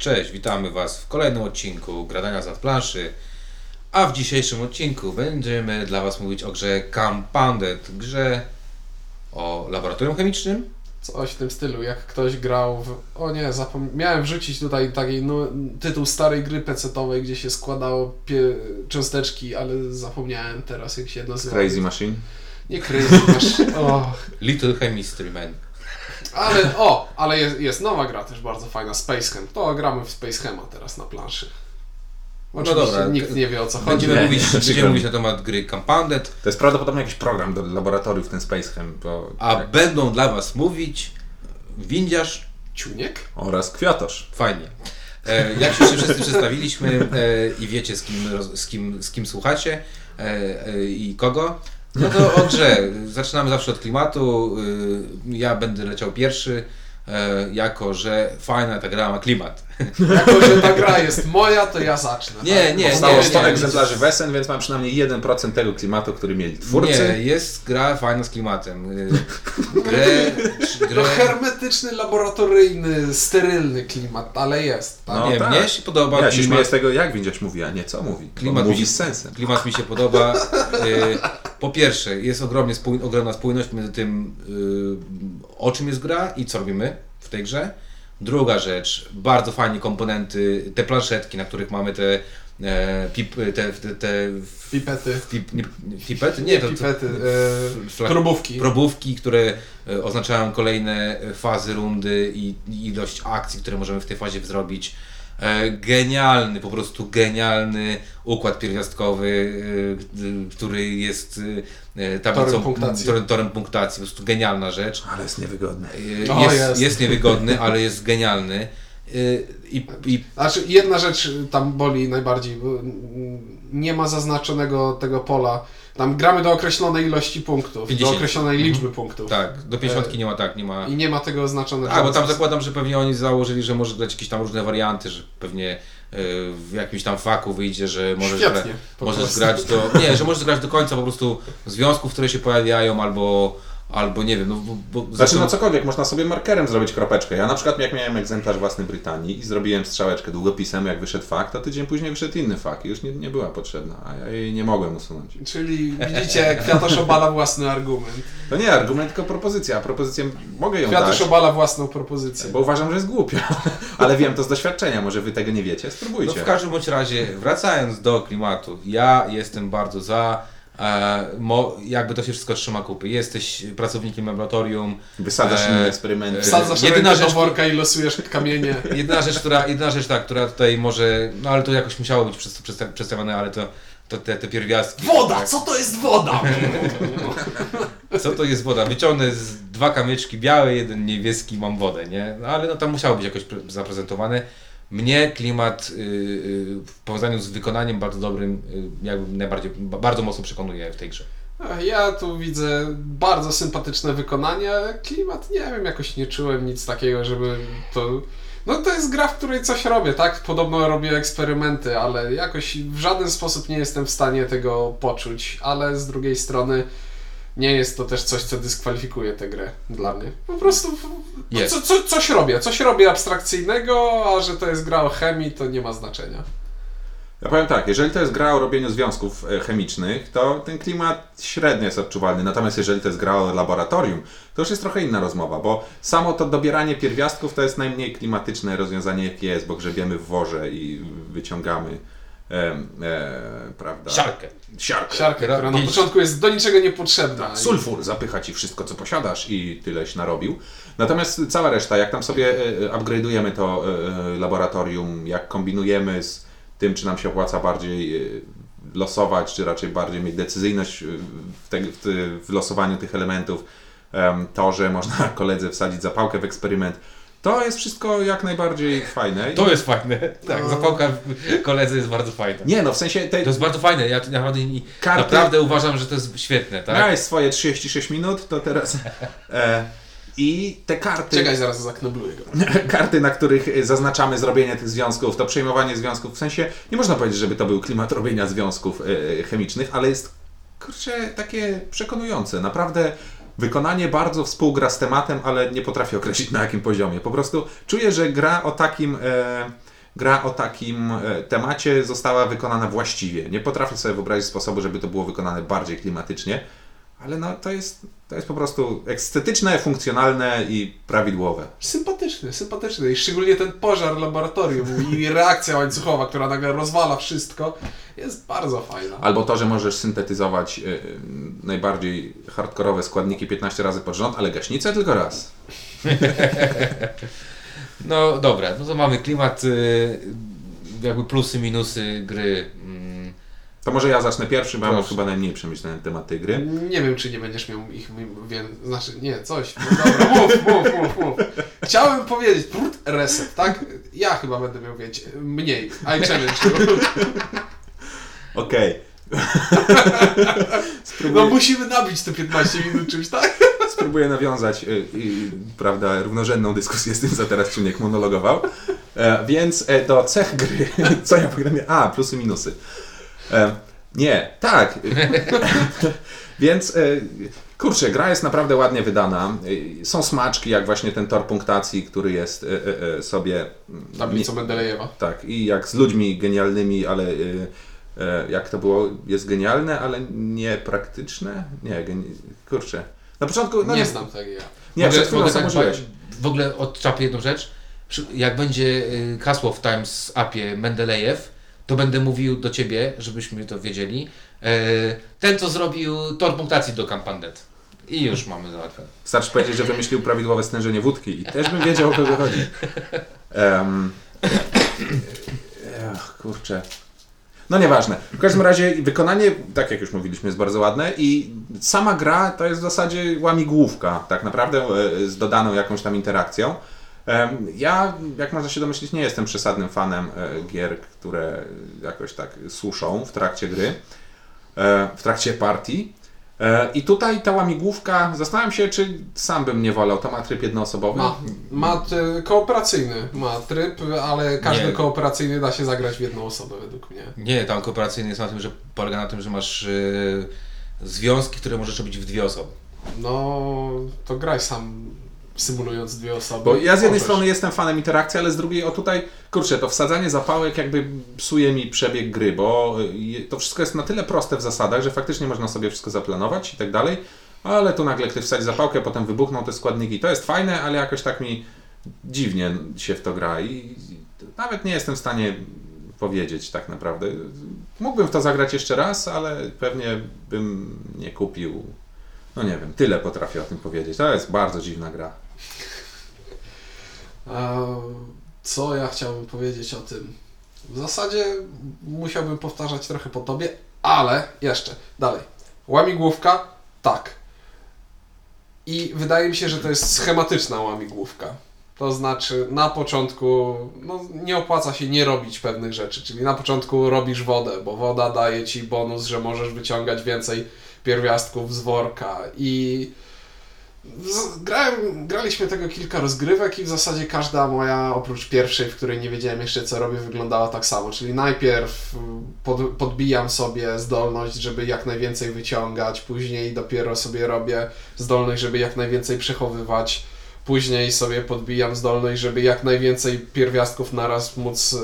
Cześć, witamy Was w kolejnym odcinku Gradania z planszy. A w dzisiejszym odcinku będziemy dla Was mówić o grze Compounded, grze o laboratorium chemicznym. Coś w tym stylu, jak ktoś grał w... O nie, zapom... miałem wrzucić tutaj taki no, tytuł starej gry pecetowej, gdzie się składało pie... cząsteczki, ale zapomniałem teraz jak się nazywa. Crazy Machine. Nie Crazy Machine. O, Little Chemistry Man. Ale o, ale jest, jest nowa gra też bardzo fajna, Space Hem. To gramy w Space Hema teraz na planszy. Oczywiście dobra, nikt nie wie o co chodzi. Będziemy, Nie, mówić, będziemy mówić na temat gry Compounded, To jest prawdopodobnie jakiś program do laboratoriów, ten Space Hem, bo... a tak. będą dla Was mówić Windiarz, Ciuniek? Oraz Kwiatosz. Fajnie. E, jak się wszyscy przedstawiliśmy e, i wiecie z kim, z kim, z kim słuchacie e, e, i kogo, no to o. Zaczynamy zawsze od klimatu. E, ja będę leciał pierwszy, e, jako że fajna ta gra ma klimat. Jako, że ta gra jest moja, to ja zacznę. Nie, tak? nie, Powstało nie, 100 nie. egzemplarzy Wesen, więc mam przynajmniej 1% tego klimatu, który mieli twórcy. Nie, jest gra fajna z klimatem. E, grę, No grę, hermetyczny, laboratoryjny, sterylny klimat, ale jest. Tak? No nie, tak. mnie się podoba Ja się śmieję klimat. z tego, jak Windziarz mówi, a nie co mówi. Klimat mówi się- z sensem. Klimat mi się podoba. E, Po pierwsze, jest ogromnie spój, ogromna spójność między tym, e, o czym jest gra i co robimy w tej grze. Druga rzecz, bardzo fajnie komponenty, te planszetki, na których mamy te e, pip, te, te, te Pipety. pip, nie, pipety? Nie, to, pipety. E, probówki. probówki, które e, oznaczają kolejne fazy rundy i i ilość akcji, które możemy w tej fazie zrobić. E, Genialny, po prostu genialny układ pierwiastkowy, e, który jest e, tablicą, Torem punktacji. Torem, torem punktacji, po prostu genialna rzecz. Ale jest niewygodne. E, O, Jest, jest. jest niewygodny, ale jest genialny. I, i Znaczy, jedna rzecz tam boli najbardziej, nie ma zaznaczonego tego pola. Tam gramy do określonej ilości punktów, 50. do określonej liczby punktów. tak, do pięćdziesiątki nie ma tak, nie ma. I nie ma tego oznaczonego. Tak, bo tam zakładam, że pewnie oni założyli, że może grać jakieś tam różne warianty, że pewnie e, w jakimś tam faku wyjdzie, że możesz, gra, Świetnie. po możesz grać do. Nie, że możesz grać do końca po prostu związków, które się pojawiają, albo, albo nie wiem, no bo, bo Znaczy, zresztą- no cokolwiek, można sobie markerem zrobić kropeczkę. Ja na przykład jak miałem egzemplarz własny Brytanii i zrobiłem strzałeczkę długopisem, jak wyszedł fakt, to tydzień później wyszedł inny fakt i już nie, nie była potrzebna, a ja jej nie mogłem usunąć. Czyli widzicie, Kwiatosz obala własny argument. To nie argument, tylko propozycja. A propozycję mogę ją Kwiatosz dać, obala własną propozycję. bo uważam, że jest głupia. Ale wiem to z doświadczenia, może wy tego nie wiecie, No spróbujcie. w każdym bądź razie, wracając do klimatu, ja jestem bardzo za. E, mo, jakby to się wszystko trzyma kupy. Jesteś pracownikiem laboratorium. Wysadzasz E, inne eksperymenty. Wsadzasz Jedyna rzecz- worka i losujesz kamienie. Jedyna rzecz, która, jedyna rzecz tak, która tutaj może. No ale to jakoś musiało być przedsta- przedsta- przedstawione, ale to, to te, te pierwiastki. Woda! tak. Co to jest woda? Co to jest woda? Wyciągnę z dwa kamyczki białe, jeden niebieski, mam wodę, nie? No ale no tam musiało być jakoś pre- zaprezentowane. Mnie klimat y, y, w powiązaniu z wykonaniem bardzo dobrym, y, jakby najbardziej, ba- bardzo mocno przekonuje w tej grze. Ja tu widzę bardzo sympatyczne wykonanie, klimat nie wiem, jakoś nie czułem nic takiego, żeby to. No to jest gra, w której coś robię, tak? Podobno robię eksperymenty, ale jakoś w żaden sposób nie jestem w stanie tego poczuć, ale z drugiej strony nie jest to też coś, co dyskwalifikuje tę grę dla mnie. Po prostu no, co, co, coś robię, coś robię abstrakcyjnego, a że to jest gra o chemii, to nie ma znaczenia. Ja powiem tak, jeżeli to jest gra o robieniu związków e, chemicznych, to ten klimat średnio jest odczuwalny. Natomiast jeżeli to jest gra o laboratorium, to już jest trochę inna rozmowa, bo samo to dobieranie pierwiastków to jest najmniej klimatyczne rozwiązanie, jakie jest, bo grzebiemy w worze i wyciągamy e, prawda? Siarkę. Siarkę. Siarkę, która na pięć- początku jest do niczego niepotrzebna. Sulfur zapycha ci wszystko, co posiadasz i tyleś narobił. Natomiast cała reszta, jak tam sobie e, e, upgrade'ujemy to laboratorium, jak kombinujemy z tym, czy nam się opłaca bardziej losować, czy raczej bardziej mieć decyzyjność w, te, w, w losowaniu tych elementów, em, to, że można koledze wsadzić zapałkę w eksperyment, to jest wszystko jak najbardziej fajne. To jest fajne. Tak, No. zapałka w koledze jest bardzo fajna. Nie no, w sensie tej, To jest bardzo fajne. Ja naprawdę, i- Karty- naprawdę uważam, że to jest świetne, tak? miałeś swoje 36 minut, to teraz... E, I te karty... Czekaj, zaraz zaknebluję go. karty, na których zaznaczamy zrobienie tych związków, to przejmowanie związków, w sensie nie można powiedzieć, żeby to był klimat robienia związków e, chemicznych, ale jest kurczę takie przekonujące. Naprawdę wykonanie bardzo współgra z tematem, ale nie potrafię określić na jakim poziomie. Po prostu czuję, że gra o takim e, gra o takim e, temacie została wykonana właściwie. Nie potrafię sobie wyobrazić sposobu, żeby to było wykonane bardziej klimatycznie, ale no, to, jest, to jest po prostu estetyczne, funkcjonalne i prawidłowe. Sympatyczny, sympatyczny. I szczególnie ten pożar laboratorium i reakcja łańcuchowa, która nagle rozwala wszystko, jest bardzo fajna. Albo to, że możesz syntetyzować e, e, najbardziej hardkorowe składniki 15 razy pod rząd, ale gaśnicę tylko raz. No dobra, no to mamy klimat, y, jakby plusy, minusy gry. To może ja zacznę pierwszy, bo ja mam Proszę. chyba najmniej przemyślany temat tej gry. Nie wiem, czy nie będziesz miał ich więcej. Znaczy, nie, coś. No dobra, mów, mów, mów, mów. Chciałem powiedzieć, brud, reset, tak? Ja chyba będę miał więcej. Mniej. I challenge. Okej. No musimy nabić te 15 minut czymś, tak? Spróbuję nawiązać y, y, prawda, równorzędną dyskusję z tym, co teraz Czuniek monologował. E, więc e, do cech gry, co ja programie? A, plusy, minusy. E, nie, tak. więc e, kurczę, gra jest naprawdę ładnie wydana. E, Są smaczki, jak właśnie ten tor punktacji, który jest e, e, e, sobie... mm, Tablicą Mendelejewa. Tak, i jak z ludźmi genialnymi, ale y, jak to było, jest genialne, ale niepraktyczne? Nie, geni... kurczę. Na początku, no nie znam tego ja. Nie, mogę- przed chwilą mogę tak W ogóle odczapię jedną rzecz. Jak będzie y, hasło w Times Appie Mendelejew, to będę mówił do Ciebie, żebyśmy to wiedzieli. E, Ten, co zrobił tor punktacji do Campandet. I już mamy załatwione. Wystarczy powiedzieć, że wymyślił prawidłowe stężenie wódki i też bym wiedział, o kogo chodzi. Um, ech, kurczę. No nieważne. W każdym razie wykonanie, tak jak już mówiliśmy, jest bardzo ładne i sama gra to jest w zasadzie łamigłówka, tak naprawdę e, z dodaną jakąś tam interakcją. Ja, jak można się domyślić, nie jestem przesadnym fanem e, gier, które jakoś tak suszą w trakcie gry, e, w trakcie partii. E, I tutaj ta łamigłówka, zastanawiam się, czy sam bym nie wolał. To ma tryb jednoosobowy? Ma, ma kooperacyjny, ma tryb, ale każdy Nie. kooperacyjny da się zagrać w jedną osobę według mnie. Nie, tam kooperacyjny jest na tym, że polega na tym, że masz y, związki, które możesz robić w dwie osoby. No, to graj sam symulując dwie osoby. Bo ja z jednej strony jestem fanem interakcji, ale z drugiej, o tutaj, kurczę, to wsadzanie zapałek jakby psuje mi przebieg gry, bo y, to wszystko jest na tyle proste w zasadach, że faktycznie można sobie wszystko zaplanować i tak dalej, ale tu nagle ktoś wsadzi zapałkę, potem wybuchną te składniki. To jest fajne, ale jakoś tak mi dziwnie się w to gra i nawet nie jestem w stanie powiedzieć tak naprawdę. Mógłbym w to zagrać jeszcze raz, ale pewnie bym nie kupił. No nie wiem, tyle potrafię o tym powiedzieć. To jest bardzo dziwna gra. Co ja chciałbym powiedzieć o tym? W zasadzie musiałbym powtarzać trochę po tobie, ale jeszcze dalej. Łamigłówka? Tak. I wydaje mi się, że to jest schematyczna łamigłówka. To znaczy, na początku no, nie opłaca się nie robić pewnych rzeczy. Czyli na początku robisz wodę, bo woda daje ci bonus, że możesz wyciągać więcej pierwiastków z worka. I grałem, graliśmy tego kilka rozgrywek i w zasadzie każda moja, oprócz pierwszej, w której nie wiedziałem jeszcze co robię, wyglądała tak samo. Czyli najpierw y, pod, podbijam sobie zdolność, żeby jak najwięcej wyciągać, później dopiero sobie robię zdolność, żeby jak najwięcej przechowywać. Później sobie podbijam zdolność, żeby jak najwięcej pierwiastków naraz móc,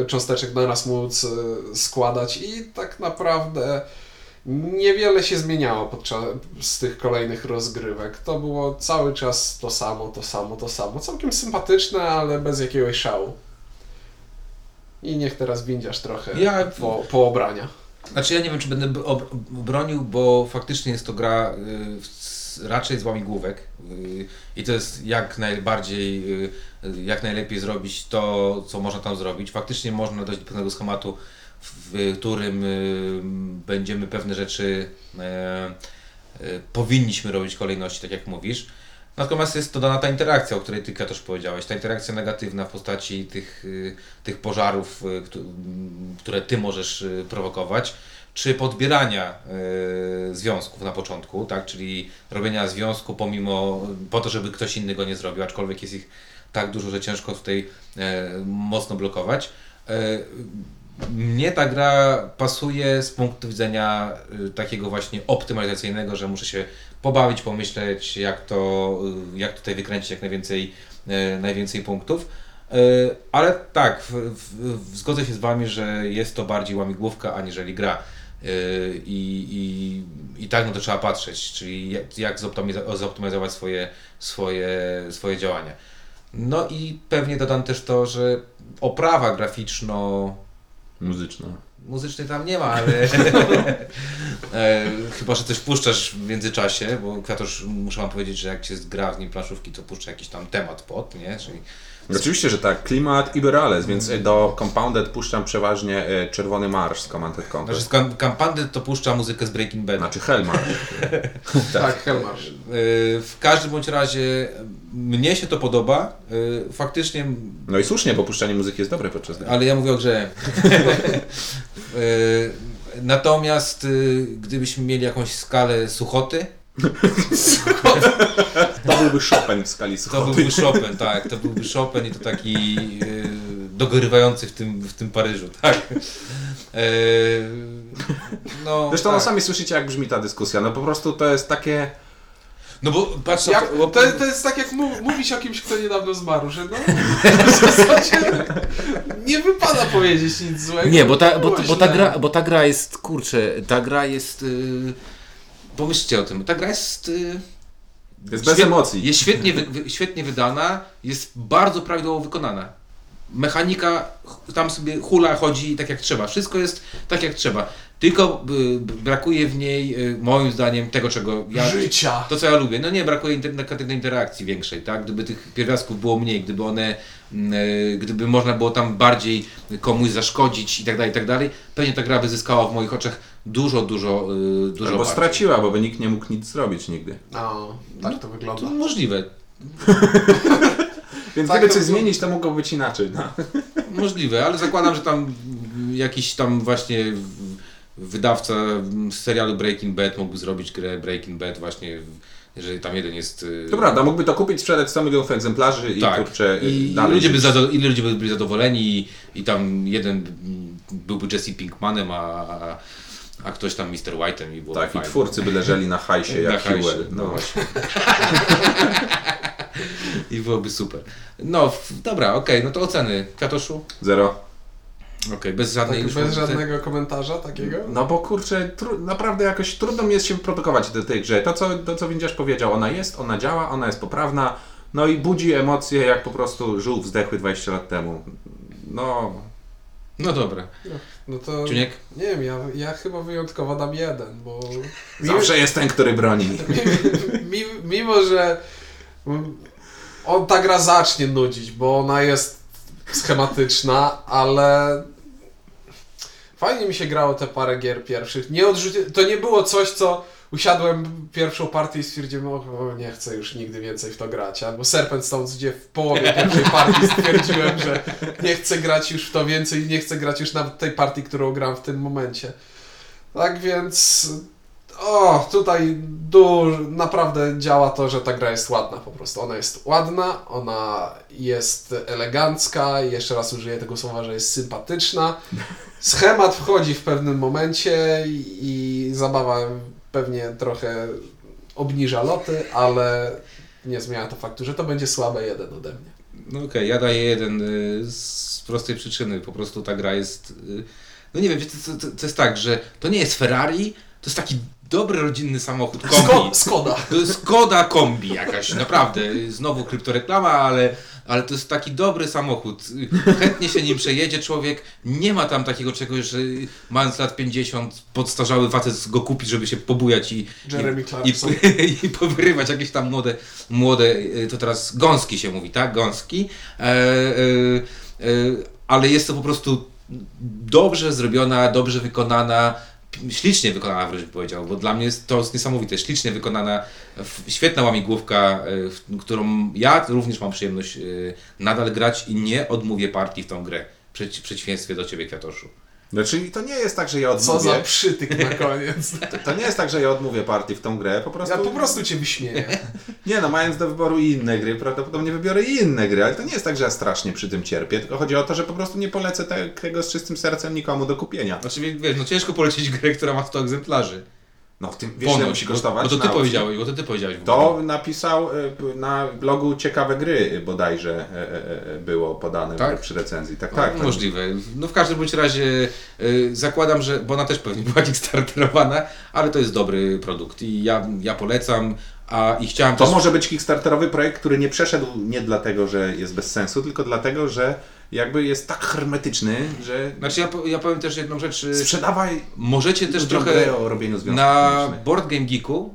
e, cząsteczek naraz móc e, składać i tak naprawdę niewiele się zmieniało podczas z tych kolejnych rozgrywek. To było cały czas to samo, to samo, to samo. Całkiem sympatyczne, ale bez jakiegoś szału. I niech teraz windziarz trochę Ja- po, po obrania. Znaczy ja nie wiem, czy będę ob- bronił, bo faktycznie jest to gra y, raczej z łamigłówek y, i to jest jak najbardziej, y, jak najlepiej zrobić to, co można tam zrobić. Faktycznie można dojść do pewnego schematu, w którym y, będziemy pewne rzeczy e, e, powinniśmy robić w kolejności, tak jak mówisz. Natomiast jest dodana ta interakcja, o której Ty też powiedziałeś, ta interakcja negatywna w postaci tych, y, tych pożarów, y, które Ty możesz prowokować, czy podbierania związków na początku, tak, czyli robienia związku pomimo, po to, żeby ktoś inny go nie zrobił, aczkolwiek jest ich tak dużo, że ciężko tutaj e, mocno blokować. Mnie ta gra pasuje z punktu widzenia y, takiego właśnie optymalizacyjnego, że muszę się pobawić, pomyśleć, jak to, y, jak tutaj wykręcić jak najwięcej, e, najwięcej punktów. Ale tak, w, w, zgodzę się z Wami, że jest to bardziej łamigłówka aniżeli gra. I, i, I tak na to trzeba patrzeć, czyli jak, jak zoptymalizować swoje, swoje, swoje działania. No i pewnie dodam też to, że oprawa graficzno Muzyczna. muzycznej tam nie ma, ale e, chyba, że coś puszczasz w międzyczasie, bo Kwiatosz, muszę wam powiedzieć, że jak się gra w nim planszówki, to puszcza jakiś tam temat pod, nie? Czyli Oczywiście, że tak. Klimat i Borales, więc e, do Compounded puszczam przeważnie e, Czerwony Marsz z Command and znaczy Conquer. z Kampandy to puszcza muzykę z Breaking Bad. Znaczy Hellmarsz. Tak, Helmarsz. E, W każdym bądź razie mnie się to podoba. Faktycznie No i słusznie, bo puszczanie muzyki jest dobre podczas gry. Ale ja mówię o grze. Natomiast gdybyśmy mieli jakąś skalę suchoty, To byłby Chopin w skali to suchoty. byłby Chopin, tak, to byłby Chopin i to taki y, dogorywający w tym, w tym Paryżu, tak. E, No, Zresztą tak. no sami słyszycie, jak brzmi ta dyskusja. No po prostu to jest takie... No bo patrz, Jak, bo, to, to jest tak jak mu- mówić o kimś, kto niedawno zmarł, że no w zasadzie nie wypada powiedzieć nic złego. Nie, bo ta, bo, bo, ta gra, bo ta gra jest, kurczę, ta gra jest, y, pomyślcie o tym, ta gra jest... y, Jest bez emocji. Jest świetnie, wy, świetnie wydana, jest bardzo prawidłowo wykonana. Mechanika ch- tam sobie hula, chodzi tak jak trzeba. Wszystko jest tak jak trzeba. Tylko y, brakuje w niej, y, moim zdaniem, tego czego ja. Życia. To co ja lubię. No nie, brakuje inter, negatywnej interakcji większej, tak? Gdyby tych pierwiastków było mniej, gdyby one, y, gdyby można było tam bardziej komuś zaszkodzić i tak dalej, i tak dalej, pewnie ta gra by zyskała w moich oczach dużo, dużo, y, dużo Albo bardziej. straciła, bo by nikt nie mógł nic zrobić nigdy. No, tak to wygląda. To możliwe. Więc Tak, gdyby to coś było- zmienić, to mogło być inaczej. No. Możliwe, ale zakładam, że tam jakiś tam właśnie wydawca serialu Breaking Bad mógłby zrobić grę Breaking Bad właśnie, jeżeli tam jeden jest... y, To prawda, mógłby to kupić, sprzedać 100 milionów egzemplarzy i tak. kurczę I, i dalej ludzie by zado- i ludzie by byli zadowoleni i, i tam jeden byłby Jesse Pinkmanem, a, a, a ktoś tam Mr. White'em i było Tak, i fajnie. twórcy by leżeli na hajsie Na jak hajsie, Hewell. no No. właśnie. I byłoby super. No, dobra, okej, no to oceny. Kwiatoszu? Zero. Okej, bez żadnej Tak, już bez żadnego komentarza takiego? No bo kurczę, tru, naprawdę jakoś trudno mi jest się wyprodukować do tej grze. To co, to, co Windziarz powiedział, ona jest, ona działa, ona jest poprawna, no i budzi emocje jak po prostu żółw zdechły 20 lat temu. No, No dobra. No to... Czuniek? Nie wiem, ja, ja chyba wyjątkowo dam jeden, bo... zawsze jest ten, który broni. Mimo, mimo, że on ta gra zacznie nudzić, bo ona jest schematyczna, ale fajnie mi się grało te parę gier pierwszych. Nie odrzuci... To nie było coś, co usiadłem pierwszą partię i stwierdziłem, o, nie chcę już nigdy więcej w to grać. Albo Serpent Stones, gdzie w połowie pierwszej partii stwierdziłem, że nie chcę grać już w to więcej, nie chcę grać już nawet tej partii, którą gram w tym momencie. Tak więc o, tutaj dużo, naprawdę działa to, że ta gra jest ładna po prostu. Ona jest ładna, ona jest elegancka jeszcze raz użyję tego słowa, że jest sympatyczna. Schemat wchodzi w pewnym momencie i, zabawa pewnie trochę obniża loty, ale nie zmienia to faktu, że to będzie słabe jeden ode mnie. No okej, ja daję jeden y, z prostej przyczyny. Po prostu ta gra jest. y, No nie wiem, to, to, to jest tak, że to nie jest Ferrari, to jest taki dobry rodzinny samochód kombi. Sko- Skoda. To jest Skoda kombi jakaś, naprawdę. Znowu kryptoreklama, ale, ale to jest taki dobry samochód. Chętnie się nim przejedzie człowiek. Nie ma tam takiego czegoś, że mając lat 50 podstarzały facet go kupić, żeby się pobujać i, i, i, i powyrywać jakieś tam młode, młode, y, to teraz gąski się mówi, tak? Gąski. E, e, e, ale jest to po prostu dobrze zrobiona, dobrze wykonana, ślicznie wykonana wręcz powiedział, bo dla mnie to jest niesamowite, ślicznie wykonana, świetna łamigłówka, w którą ja również mam przyjemność y, nadal grać i nie odmówię partii w tą grę, w przeciwieństwie do Ciebie Kwiatoszu. Znaczy to nie jest tak, że ja Co za odmówię. przytyk na koniec. To nie jest tak, że ja odmówię partii w tą grę, po prostu... Ja po prostu cię wyśmieję. Nie no, mając do wyboru inne gry, prawdopodobnie wybiorę inne gry, ale to nie jest tak, że ja strasznie przy tym cierpię, tylko chodzi o to, że po prostu nie polecę te, tego z czystym sercem nikomu do kupienia. Znaczy, wie- wiesz, no ciężko polecić grę, która ma 100 egzemplarzy. No, w tym, wiesz, ile musi kosztować? Bo to ty powiedziałeś, bo to ty powiedziałeś. To napisał e, na blogu Ciekawe Gry bodajże e, e, było podane Tak? przy recenzji. Tak, No, tak. tak. Możliwe. No w każdym bądź razie zakładam, że, bo ona też pewnie była kickstarterowana, ale to jest dobry produkt i ja, ja polecam, a i chciałem To też... może być kickstarterowy projekt, który nie przeszedł nie dlatego, że jest bez sensu, tylko dlatego, że jakby jest tak hermetyczny, że Znaczy ja, ja powiem też jedną rzecz, y, sprzedawaj możecie też trochę... o robieniu Na. Board Game Geeku,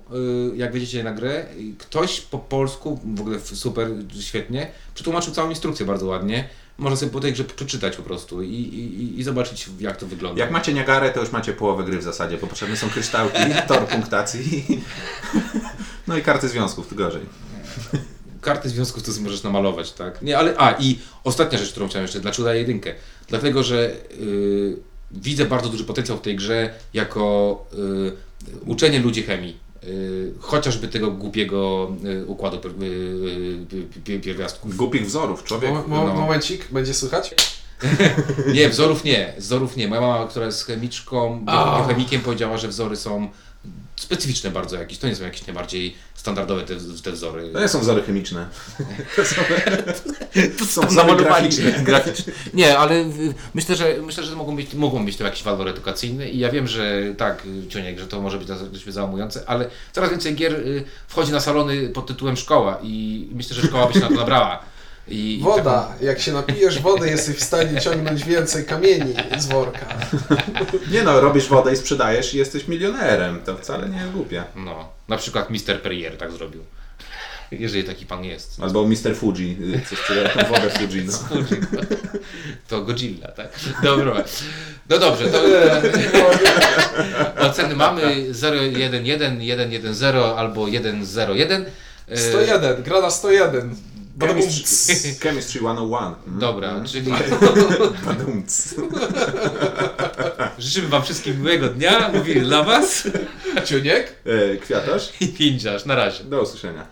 y, jak wejdziecie na grę, ktoś po polsku, w ogóle super, świetnie, przetłumaczył całą instrukcję bardzo ładnie. Można sobie po tej grze przeczytać po prostu i, i, i zobaczyć jak to wygląda. Jak macie Niagarę, to już macie połowę gry w zasadzie, bo potrzebne są kryształki, tor punktacji, no i karty związków, to gorzej. Karty związków to sobie możesz namalować, tak? Nie, ale a i ostatnia rzecz, którą chciałem jeszcze, dlaczego daję jedynkę? Dlatego, że y, widzę bardzo duży potencjał w tej grze jako y, uczenie ludzi chemii. Y, chociażby tego głupiego układu pier- pierwiastków. Głupich wzorów, człowiek. Mo- mo- no. Momencik, będzie słychać? Nie, wzorów nie, wzorów nie. Moja mama, która jest chemiczką, A. chemikiem powiedziała, że wzory są specyficzne bardzo jakieś, to nie są jakieś najbardziej standardowe te, te wzory. To nie są wzory chemiczne. To są, to są graficzne. Nie, ale myślę, że myślę, że mogą być, mogą być to jakiś walor edukacyjny i ja wiem, że tak, Cioniek, że to może być dość załamujące, ale coraz więcej gier y, wchodzi na salony pod tytułem szkoła i myślę, że szkoła by się na to nabrała. I, i Woda. Jak się napijesz wody, jesteś w stanie ciągnąć więcej kamieni z worka. Nie no, robisz wodę i sprzedajesz i jesteś milionerem. To wcale nie jest głupie. No, na przykład Mr. Perrier tak zrobił. Jeżeli taki pan jest. Albo Mr. Fuji, y, co sprzedaje tą wodę Fuji. No. To Godzilla, tak? Dobra. No dobrze, to oceny mamy 011, 110 albo 101. E, 101, gra na 101. Chemistry, Chemistry 101. Mm. Dobra, czyli Badumc. życzymy Wam wszystkim miłego dnia. Mówili dla Was Ciuniek? E, Kwiatosz, i pięciarz. Na razie. do usłyszenia.